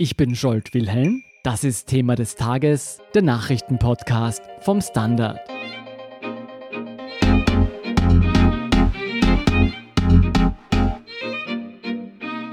Ich bin Scholt Wilhelm. Das ist Thema des Tages, der Nachrichtenpodcast vom Standard.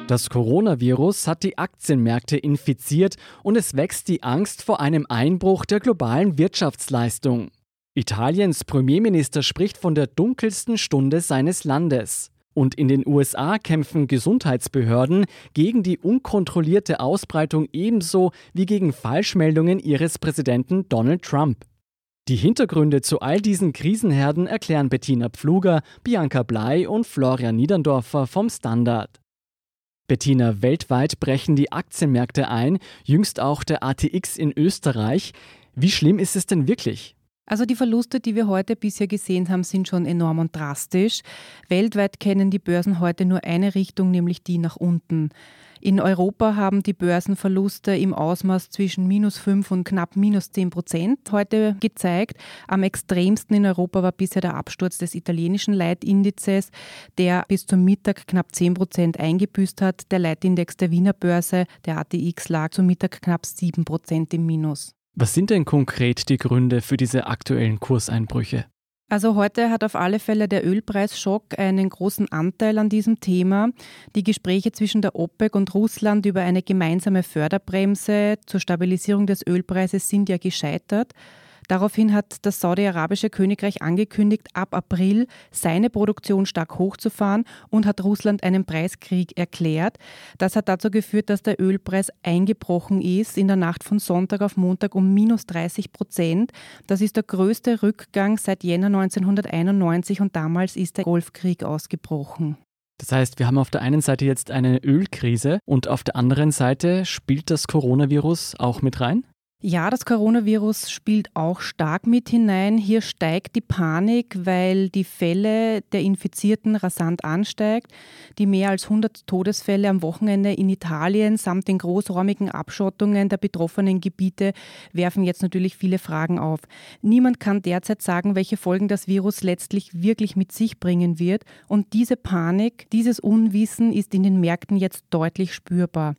Das Coronavirus hat die Aktienmärkte infiziert und es wächst die Angst vor einem Einbruch der globalen Wirtschaftsleistung. Italiens Premierminister spricht von der dunkelsten Stunde seines Landes. Und in den USA kämpfen Gesundheitsbehörden gegen die unkontrollierte Ausbreitung ebenso wie gegen Falschmeldungen ihres Präsidenten Donald Trump. Die Hintergründe zu all diesen Krisenherden erklären Bettina Pfluger, Bianca Blei und Florian Niederndorfer vom Standard. Bettina, weltweit brechen die Aktienmärkte ein, jüngst auch der ATX in Österreich. Wie schlimm ist es denn wirklich? Also die Verluste, die wir heute bisher gesehen haben, sind schon enorm und drastisch. Weltweit kennen die Börsen heute nur eine Richtung, nämlich die nach unten. In Europa haben die Börsenverluste im Ausmaß zwischen minus 5 und knapp minus 10 Prozent heute gezeigt. Am extremsten in Europa war bisher der Absturz des italienischen Leitindizes, der bis zum Mittag knapp 10 Prozent eingebüßt hat. Der Leitindex der Wiener Börse, der ATX, lag zum Mittag knapp 7 Prozent im Minus. Was sind denn konkret die Gründe für diese aktuellen Kurseinbrüche? Also heute hat auf alle Fälle der Ölpreisschock einen großen Anteil an diesem Thema. Die Gespräche zwischen der OPEC und Russland über eine gemeinsame Förderbremse zur Stabilisierung des Ölpreises sind ja gescheitert. Daraufhin hat das saudi-arabische Königreich angekündigt, ab April seine Produktion stark hochzufahren und hat Russland einen Preiskrieg erklärt. Das hat dazu geführt, dass der Ölpreis eingebrochen ist in der Nacht von Sonntag auf Montag um minus 30 Prozent. Das ist der größte Rückgang seit Jänner 1991 und damals ist der Golfkrieg ausgebrochen. Das heißt, wir haben auf der einen Seite jetzt eine Ölkrise und auf der anderen Seite spielt das Coronavirus auch mit rein? Ja, das Coronavirus spielt auch stark mit hinein. Hier steigt die Panik, weil die Fälle der Infizierten rasant ansteigt. Die mehr als 100 Todesfälle am Wochenende in Italien samt den großräumigen Abschottungen der betroffenen Gebiete werfen jetzt natürlich viele Fragen auf. Niemand kann derzeit sagen, welche Folgen das Virus letztlich wirklich mit sich bringen wird. Und diese Panik, dieses Unwissen ist in den Märkten jetzt deutlich spürbar.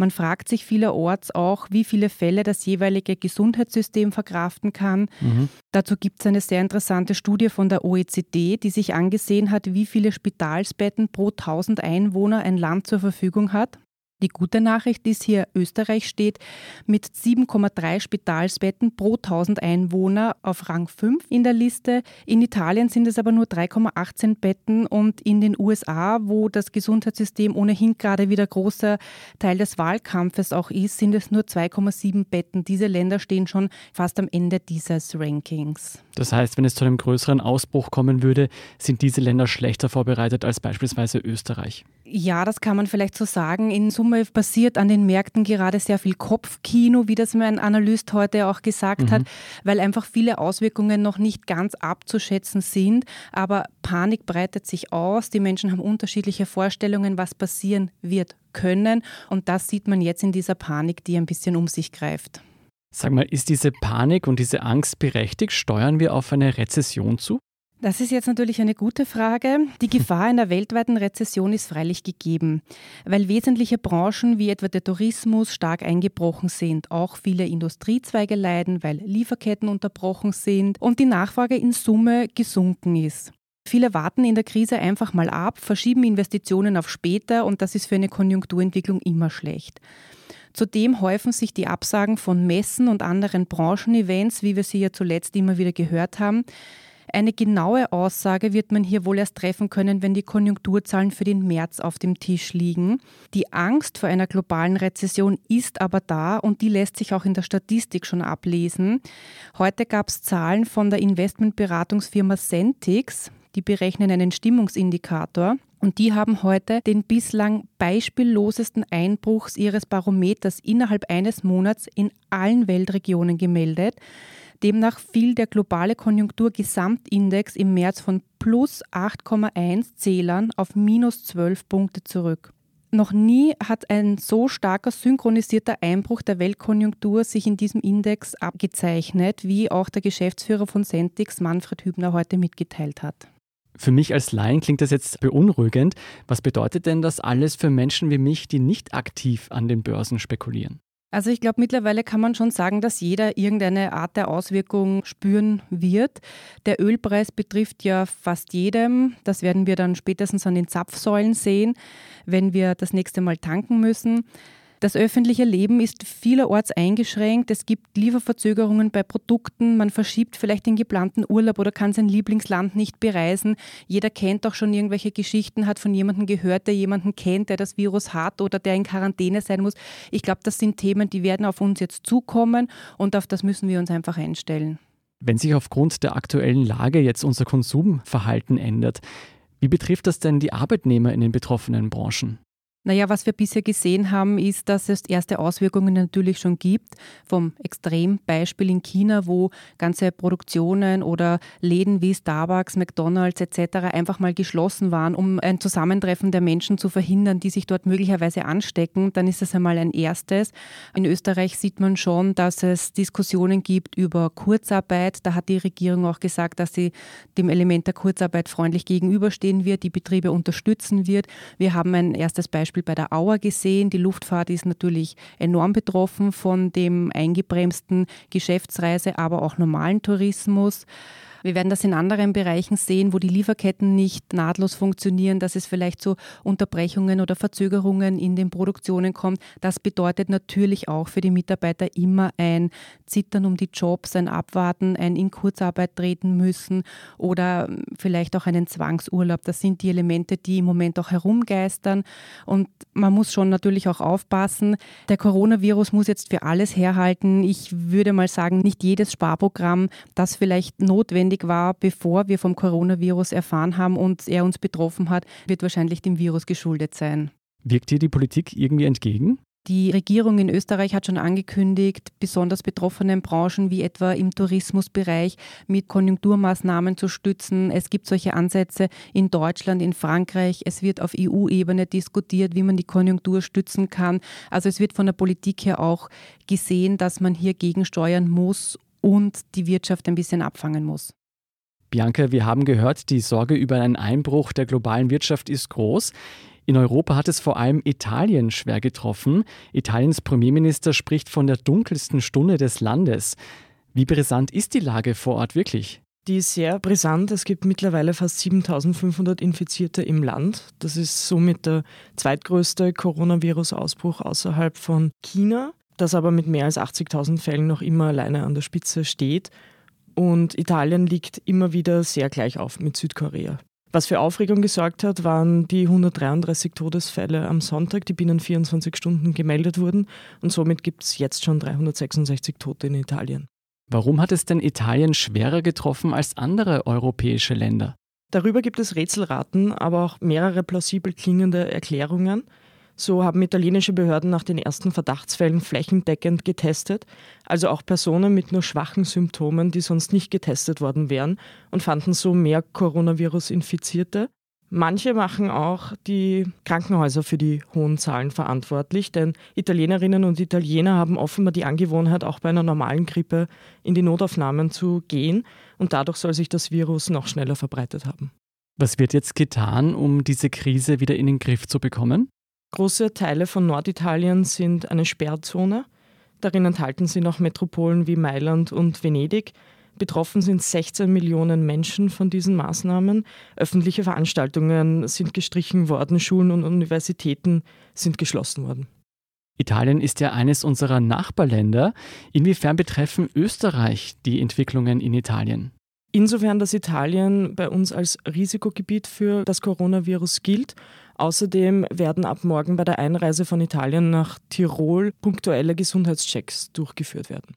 Man fragt sich vielerorts auch, wie viele Fälle das jeweilige Gesundheitssystem verkraften kann. Mhm. Dazu gibt es eine sehr interessante Studie von der OECD, die sich angesehen hat, wie viele Spitalsbetten pro 1000 Einwohner ein Land zur Verfügung hat. Die gute Nachricht ist hier, Österreich steht mit 7,3 Spitalsbetten pro 1000 Einwohner auf Rang 5 in der Liste. In Italien sind es aber nur 3,18 Betten und in den USA, wo das Gesundheitssystem ohnehin gerade wieder großer Teil des Wahlkampfes auch ist, sind es nur 2,7 Betten. Diese Länder stehen schon fast am Ende dieses Rankings. Das heißt, wenn es zu einem größeren Ausbruch kommen würde, sind diese Länder schlechter vorbereitet als beispielsweise Österreich. Ja, das kann man vielleicht so sagen. In Summe passiert an den Märkten gerade sehr viel Kopfkino, wie das mein Analyst heute auch gesagt mhm. hat, weil einfach viele Auswirkungen noch nicht ganz abzuschätzen sind. Aber Panik breitet sich aus. Die Menschen haben unterschiedliche Vorstellungen, was passieren wird können. Und das sieht man jetzt in dieser Panik, die ein bisschen um sich greift. Sag mal, ist diese Panik und diese Angst berechtigt? Steuern wir auf eine Rezession zu? Das ist jetzt natürlich eine gute Frage. Die Gefahr einer weltweiten Rezession ist freilich gegeben, weil wesentliche Branchen wie etwa der Tourismus stark eingebrochen sind. Auch viele Industriezweige leiden, weil Lieferketten unterbrochen sind und die Nachfrage in Summe gesunken ist. Viele warten in der Krise einfach mal ab, verschieben Investitionen auf später und das ist für eine Konjunkturentwicklung immer schlecht. Zudem häufen sich die Absagen von Messen und anderen Branchenevents, wie wir sie ja zuletzt immer wieder gehört haben. Eine genaue Aussage wird man hier wohl erst treffen können, wenn die Konjunkturzahlen für den März auf dem Tisch liegen. Die Angst vor einer globalen Rezession ist aber da und die lässt sich auch in der Statistik schon ablesen. Heute gab es Zahlen von der Investmentberatungsfirma Centix. Die berechnen einen Stimmungsindikator. Und die haben heute den bislang beispiellosesten Einbruch ihres Barometers innerhalb eines Monats in allen Weltregionen gemeldet. Demnach fiel der globale Konjunkturgesamtindex im März von plus 8,1 Zählern auf minus 12 Punkte zurück. Noch nie hat ein so starker synchronisierter Einbruch der Weltkonjunktur sich in diesem Index abgezeichnet, wie auch der Geschäftsführer von Centix Manfred Hübner heute mitgeteilt hat. Für mich als Laien klingt das jetzt beunruhigend. Was bedeutet denn das alles für Menschen wie mich, die nicht aktiv an den Börsen spekulieren? Also ich glaube, mittlerweile kann man schon sagen, dass jeder irgendeine Art der Auswirkung spüren wird. Der Ölpreis betrifft ja fast jedem. Das werden wir dann spätestens an den Zapfsäulen sehen, wenn wir das nächste Mal tanken müssen. Das öffentliche Leben ist vielerorts eingeschränkt. Es gibt Lieferverzögerungen bei Produkten. Man verschiebt vielleicht den geplanten Urlaub oder kann sein Lieblingsland nicht bereisen. Jeder kennt auch schon irgendwelche Geschichten, hat von jemandem gehört, der jemanden kennt, der das Virus hat oder der in Quarantäne sein muss. Ich glaube, das sind Themen, die werden auf uns jetzt zukommen und auf das müssen wir uns einfach einstellen. Wenn sich aufgrund der aktuellen Lage jetzt unser Konsumverhalten ändert, wie betrifft das denn die Arbeitnehmer in den betroffenen Branchen? Naja, was wir bisher gesehen haben, ist, dass es erste Auswirkungen natürlich schon gibt. Vom Extrembeispiel in China, wo ganze Produktionen oder Läden wie Starbucks, McDonalds etc. einfach mal geschlossen waren, um ein Zusammentreffen der Menschen zu verhindern, die sich dort möglicherweise anstecken. Dann ist das einmal ein erstes. In Österreich sieht man schon, dass es Diskussionen gibt über Kurzarbeit. Da hat die Regierung auch gesagt, dass sie dem Element der Kurzarbeit freundlich gegenüberstehen wird, die Betriebe unterstützen wird. Wir haben ein erstes Beispiel Beispiel bei der Auer gesehen. Die Luftfahrt ist natürlich enorm betroffen von dem eingebremsten Geschäftsreise, aber auch normalen Tourismus. Wir werden das in anderen Bereichen sehen, wo die Lieferketten nicht nahtlos funktionieren, dass es vielleicht zu Unterbrechungen oder Verzögerungen in den Produktionen kommt. Das bedeutet natürlich auch für die Mitarbeiter immer ein Zittern um die Jobs, ein Abwarten, ein in Kurzarbeit treten müssen oder vielleicht auch einen Zwangsurlaub. Das sind die Elemente, die im Moment auch herumgeistern. Und man muss schon natürlich auch aufpassen. Der Coronavirus muss jetzt für alles herhalten. Ich würde mal sagen, nicht jedes Sparprogramm, das vielleicht notwendig notwendig war, bevor wir vom Coronavirus erfahren haben und er uns betroffen hat, wird wahrscheinlich dem Virus geschuldet sein. Wirkt dir die Politik irgendwie entgegen? Die Regierung in Österreich hat schon angekündigt, besonders betroffenen Branchen wie etwa im Tourismusbereich mit Konjunkturmaßnahmen zu stützen. Es gibt solche Ansätze in Deutschland, in Frankreich. Es wird auf EU-Ebene diskutiert, wie man die Konjunktur stützen kann. Also es wird von der Politik her auch gesehen, dass man hier gegensteuern muss und die Wirtschaft ein bisschen abfangen muss. Bianca, wir haben gehört, die Sorge über einen Einbruch der globalen Wirtschaft ist groß. In Europa hat es vor allem Italien schwer getroffen. Italiens Premierminister spricht von der dunkelsten Stunde des Landes. Wie brisant ist die Lage vor Ort wirklich? Die ist sehr brisant. Es gibt mittlerweile fast 7500 Infizierte im Land. Das ist somit der zweitgrößte Coronavirus-Ausbruch außerhalb von China, das aber mit mehr als 80.000 Fällen noch immer alleine an der Spitze steht. Und Italien liegt immer wieder sehr gleich auf mit Südkorea. Was für Aufregung gesorgt hat, waren die 133 Todesfälle am Sonntag, die binnen 24 Stunden gemeldet wurden. Und somit gibt es jetzt schon 366 Tote in Italien. Warum hat es denn Italien schwerer getroffen als andere europäische Länder? Darüber gibt es Rätselraten, aber auch mehrere plausibel klingende Erklärungen. So haben italienische Behörden nach den ersten Verdachtsfällen flächendeckend getestet, also auch Personen mit nur schwachen Symptomen, die sonst nicht getestet worden wären, und fanden so mehr Coronavirus-Infizierte. Manche machen auch die Krankenhäuser für die hohen Zahlen verantwortlich, denn Italienerinnen und Italiener haben offenbar die Angewohnheit, auch bei einer normalen Grippe in die Notaufnahmen zu gehen und dadurch soll sich das Virus noch schneller verbreitet haben. Was wird jetzt getan, um diese Krise wieder in den Griff zu bekommen? Große Teile von Norditalien sind eine Sperrzone. Darin enthalten sie noch Metropolen wie Mailand und Venedig. Betroffen sind 16 Millionen Menschen von diesen Maßnahmen. Öffentliche Veranstaltungen sind gestrichen worden, Schulen und Universitäten sind geschlossen worden. Italien ist ja eines unserer Nachbarländer. Inwiefern betreffen Österreich die Entwicklungen in Italien? Insofern, dass Italien bei uns als Risikogebiet für das Coronavirus gilt. Außerdem werden ab morgen bei der Einreise von Italien nach Tirol punktuelle Gesundheitschecks durchgeführt werden.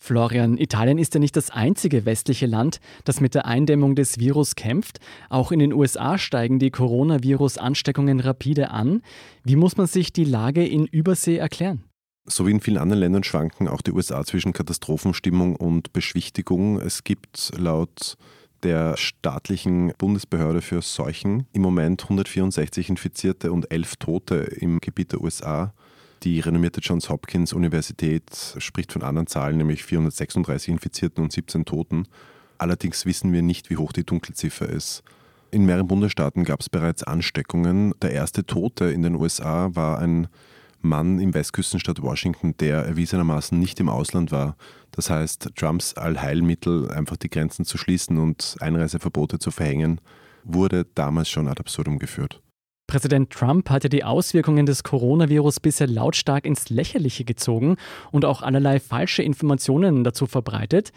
Florian, Italien ist ja nicht das einzige westliche Land, das mit der Eindämmung des Virus kämpft. Auch in den USA steigen die Coronavirus-Ansteckungen rapide an. Wie muss man sich die Lage in Übersee erklären? So wie in vielen anderen Ländern schwanken auch die USA zwischen Katastrophenstimmung und Beschwichtigung. Es gibt laut der staatlichen Bundesbehörde für Seuchen im Moment 164 Infizierte und 11 Tote im Gebiet der USA. Die renommierte Johns Hopkins Universität spricht von anderen Zahlen, nämlich 436 Infizierten und 17 Toten. Allerdings wissen wir nicht, wie hoch die Dunkelziffer ist. In mehreren Bundesstaaten gab es bereits Ansteckungen. Der erste Tote in den USA war ein Mann im Westküstenstadt Washington, der erwiesenermaßen nicht im Ausland war. Das heißt, Trumps Allheilmittel, einfach die Grenzen zu schließen und Einreiseverbote zu verhängen, wurde damals schon ad absurdum geführt. Präsident Trump hatte die Auswirkungen des Coronavirus bisher lautstark ins Lächerliche gezogen und auch allerlei falsche Informationen dazu verbreitet.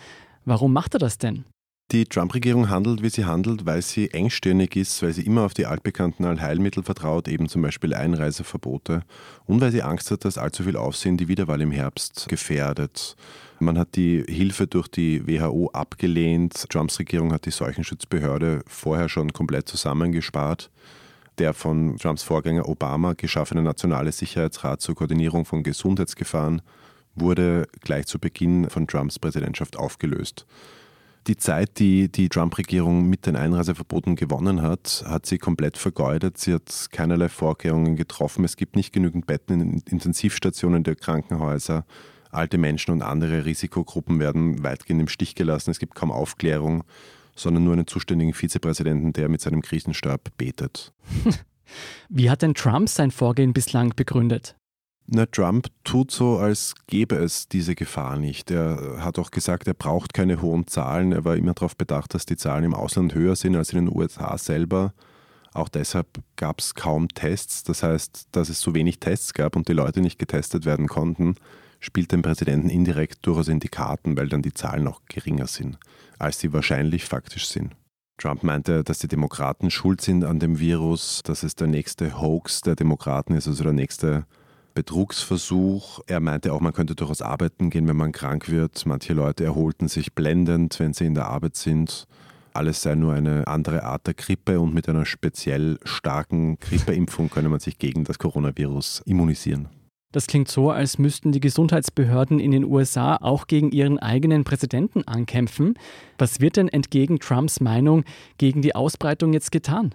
Warum macht er das denn? Die Trump-Regierung handelt, wie sie handelt, weil sie engstirnig ist, weil sie immer auf die altbekannten Allheilmittel vertraut, eben zum Beispiel Einreiseverbote, und weil sie Angst hat, dass allzu viel Aufsehen die Wiederwahl im Herbst gefährdet. Man hat die Hilfe durch die WHO abgelehnt. Trumps Regierung hat die Seuchenschutzbehörde vorher schon komplett zusammengespart. Der von Trumps Vorgänger Obama geschaffene Nationale Sicherheitsrat zur Koordinierung von Gesundheitsgefahren wurde gleich zu Beginn von Trumps Präsidentschaft aufgelöst. Die Zeit, die die Trump-Regierung mit den Einreiseverboten gewonnen hat, hat sie komplett vergeudet. Sie hat keinerlei Vorkehrungen getroffen. Es gibt nicht genügend Betten in Intensivstationen der Krankenhäuser. Alte Menschen und andere Risikogruppen werden weitgehend im Stich gelassen. Es gibt kaum Aufklärung, sondern nur einen zuständigen Vizepräsidenten, der mit seinem Krisenstab betet. Wie hat denn Trump sein Vorgehen bislang begründet? Na, Trump tut so, als gäbe es diese Gefahr nicht. Er hat auch gesagt, er braucht keine hohen Zahlen. Er war immer darauf bedacht, dass die Zahlen im Ausland höher sind als in den USA selber. Auch deshalb gab es kaum Tests. Das heißt, dass es so wenig Tests gab und die Leute nicht getestet werden konnten, spielt dem Präsidenten indirekt durchaus in die Karten, weil dann die Zahlen auch geringer sind, als sie wahrscheinlich faktisch sind. Trump meinte, dass die Demokraten schuld sind an dem Virus, dass es der nächste Hoax der Demokraten ist, also der nächste Betrugsversuch. Er meinte auch, man könnte durchaus arbeiten gehen, wenn man krank wird. Manche Leute erholten sich blendend, wenn sie in der Arbeit sind. Alles sei nur eine andere Art der Grippe und mit einer speziell starken Grippeimpfung könne man sich gegen das Coronavirus immunisieren. Das klingt so, als müssten die Gesundheitsbehörden in den USA auch gegen ihren eigenen Präsidenten ankämpfen. Was wird denn entgegen Trumps Meinung gegen die Ausbreitung jetzt getan?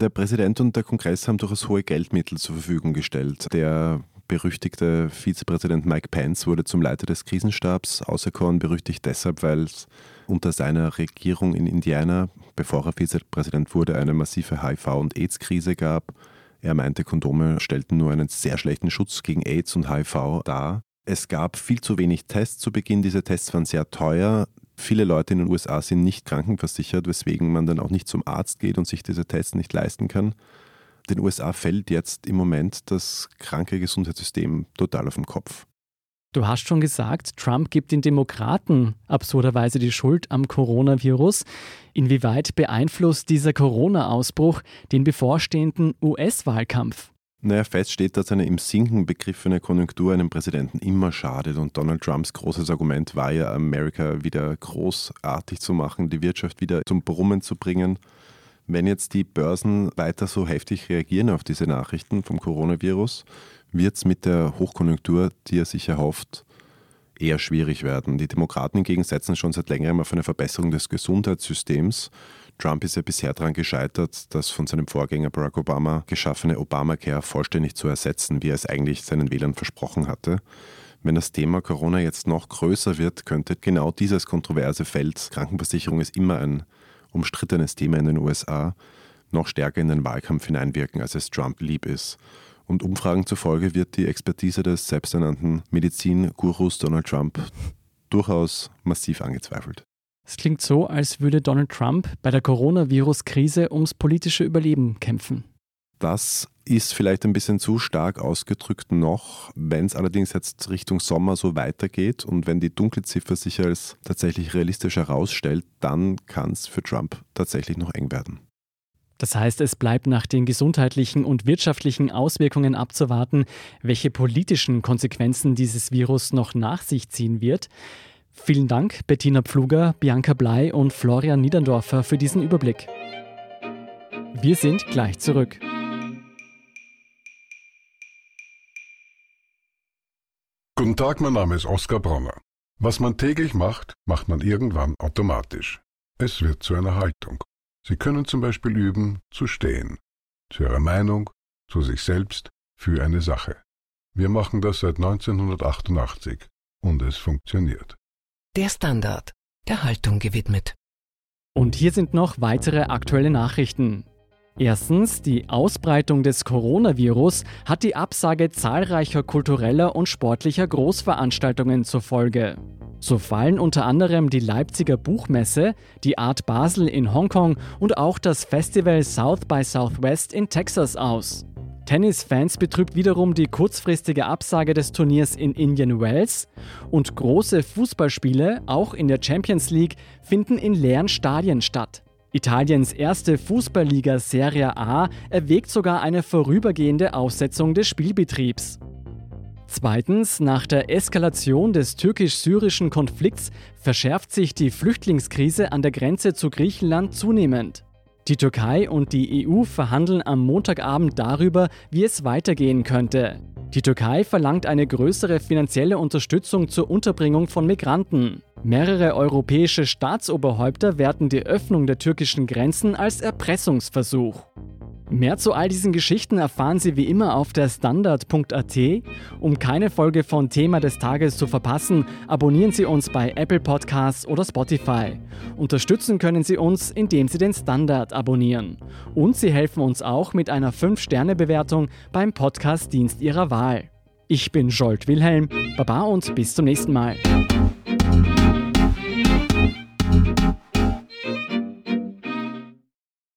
Der Präsident und der Kongress haben durchaus hohe Geldmittel zur Verfügung gestellt. Der berüchtigte Vizepräsident Mike Pence wurde zum Leiter des Krisenstabs auserkoren, berüchtigt deshalb, weil es unter seiner Regierung in Indiana, bevor er Vizepräsident wurde, eine massive HIV- und AIDS-Krise gab. Er meinte, Kondome stellten nur einen sehr schlechten Schutz gegen AIDS und HIV dar. Es gab viel zu wenig Tests zu Beginn. Diese Tests waren sehr teuer. Viele Leute in den USA sind nicht krankenversichert, weswegen man dann auch nicht zum Arzt geht und sich diese Tests nicht leisten kann den USA fällt jetzt im Moment das kranke Gesundheitssystem total auf den Kopf. Du hast schon gesagt, Trump gibt den Demokraten absurderweise die Schuld am Coronavirus. Inwieweit beeinflusst dieser Corona-Ausbruch den bevorstehenden US-Wahlkampf? Naja, fest steht, dass eine im Sinken begriffene Konjunktur einem Präsidenten immer schadet. Und Donald Trumps großes Argument war ja, Amerika wieder großartig zu machen, die Wirtschaft wieder zum Brummen zu bringen. Wenn jetzt die Börsen weiter so heftig reagieren auf diese Nachrichten vom Coronavirus, wird es mit der Hochkonjunktur, die er sich erhofft, eher schwierig werden. Die Demokraten hingegen setzen schon seit längerem auf eine Verbesserung des Gesundheitssystems. Trump ist ja bisher daran gescheitert, das von seinem Vorgänger Barack Obama geschaffene Obamacare vollständig zu ersetzen, wie er es eigentlich seinen Wählern versprochen hatte. Wenn das Thema Corona jetzt noch größer wird, könnte genau dieses kontroverse Feld, Krankenversicherung ist immer ein umstrittenes Thema in den USA, noch stärker in den Wahlkampf hineinwirken, als es Trump lieb ist. Und Umfragen zufolge wird die Expertise des selbsternannten Medizin-Gurus Donald Trump durchaus massiv angezweifelt. Es klingt so, als würde Donald Trump bei der Coronavirus-Krise ums politische Überleben kämpfen. Das ist vielleicht ein bisschen zu stark ausgedrückt noch. Wenn es allerdings jetzt Richtung Sommer so weitergeht und wenn die Dunkelziffer sich als tatsächlich realistisch herausstellt, dann kann es für Trump tatsächlich noch eng werden. Das heißt, es bleibt nach den gesundheitlichen und wirtschaftlichen Auswirkungen abzuwarten, welche politischen Konsequenzen dieses Virus noch nach sich ziehen wird. Vielen Dank, Bettina Pfluger, Bianca Blei und Florian Niederndorfer für diesen Überblick. Wir sind gleich zurück. Guten Tag, mein Name ist Oskar Bronner. Was man täglich macht, macht man irgendwann automatisch. Es wird zu einer Haltung. Sie können zum Beispiel üben, zu stehen. Zu Ihrer Meinung, zu sich selbst, für eine Sache. Wir machen das seit 1988 und es funktioniert. Der Standard, der Haltung gewidmet. Und hier sind noch weitere aktuelle Nachrichten. Erstens, die Ausbreitung des Coronavirus hat die Absage zahlreicher kultureller und sportlicher Großveranstaltungen zur Folge. So fallen unter anderem die Leipziger Buchmesse, die Art Basel in Hongkong und auch das Festival South by Southwest in Texas aus. Tennisfans betrübt wiederum die kurzfristige Absage des Turniers in Indian Wells und große Fußballspiele, auch in der Champions League, finden in leeren Stadien statt. Italiens erste Fußballliga Serie A erwägt sogar eine vorübergehende Aussetzung des Spielbetriebs. Zweitens, nach der Eskalation des türkisch-syrischen Konflikts verschärft sich die Flüchtlingskrise an der Grenze zu Griechenland zunehmend. Die Türkei und die EU verhandeln am Montagabend darüber, wie es weitergehen könnte. Die Türkei verlangt eine größere finanzielle Unterstützung zur Unterbringung von Migranten. Mehrere europäische Staatsoberhäupter werten die Öffnung der türkischen Grenzen als Erpressungsversuch. Mehr zu all diesen Geschichten erfahren Sie wie immer auf der Standard.at. Um keine Folge von Thema des Tages zu verpassen, abonnieren Sie uns bei Apple Podcasts oder Spotify. Unterstützen können Sie uns, indem Sie den Standard abonnieren. Und Sie helfen uns auch mit einer 5-Sterne-Bewertung beim Podcast-Dienst Ihrer Wahl. Ich bin Jolt Wilhelm, Baba und bis zum nächsten Mal.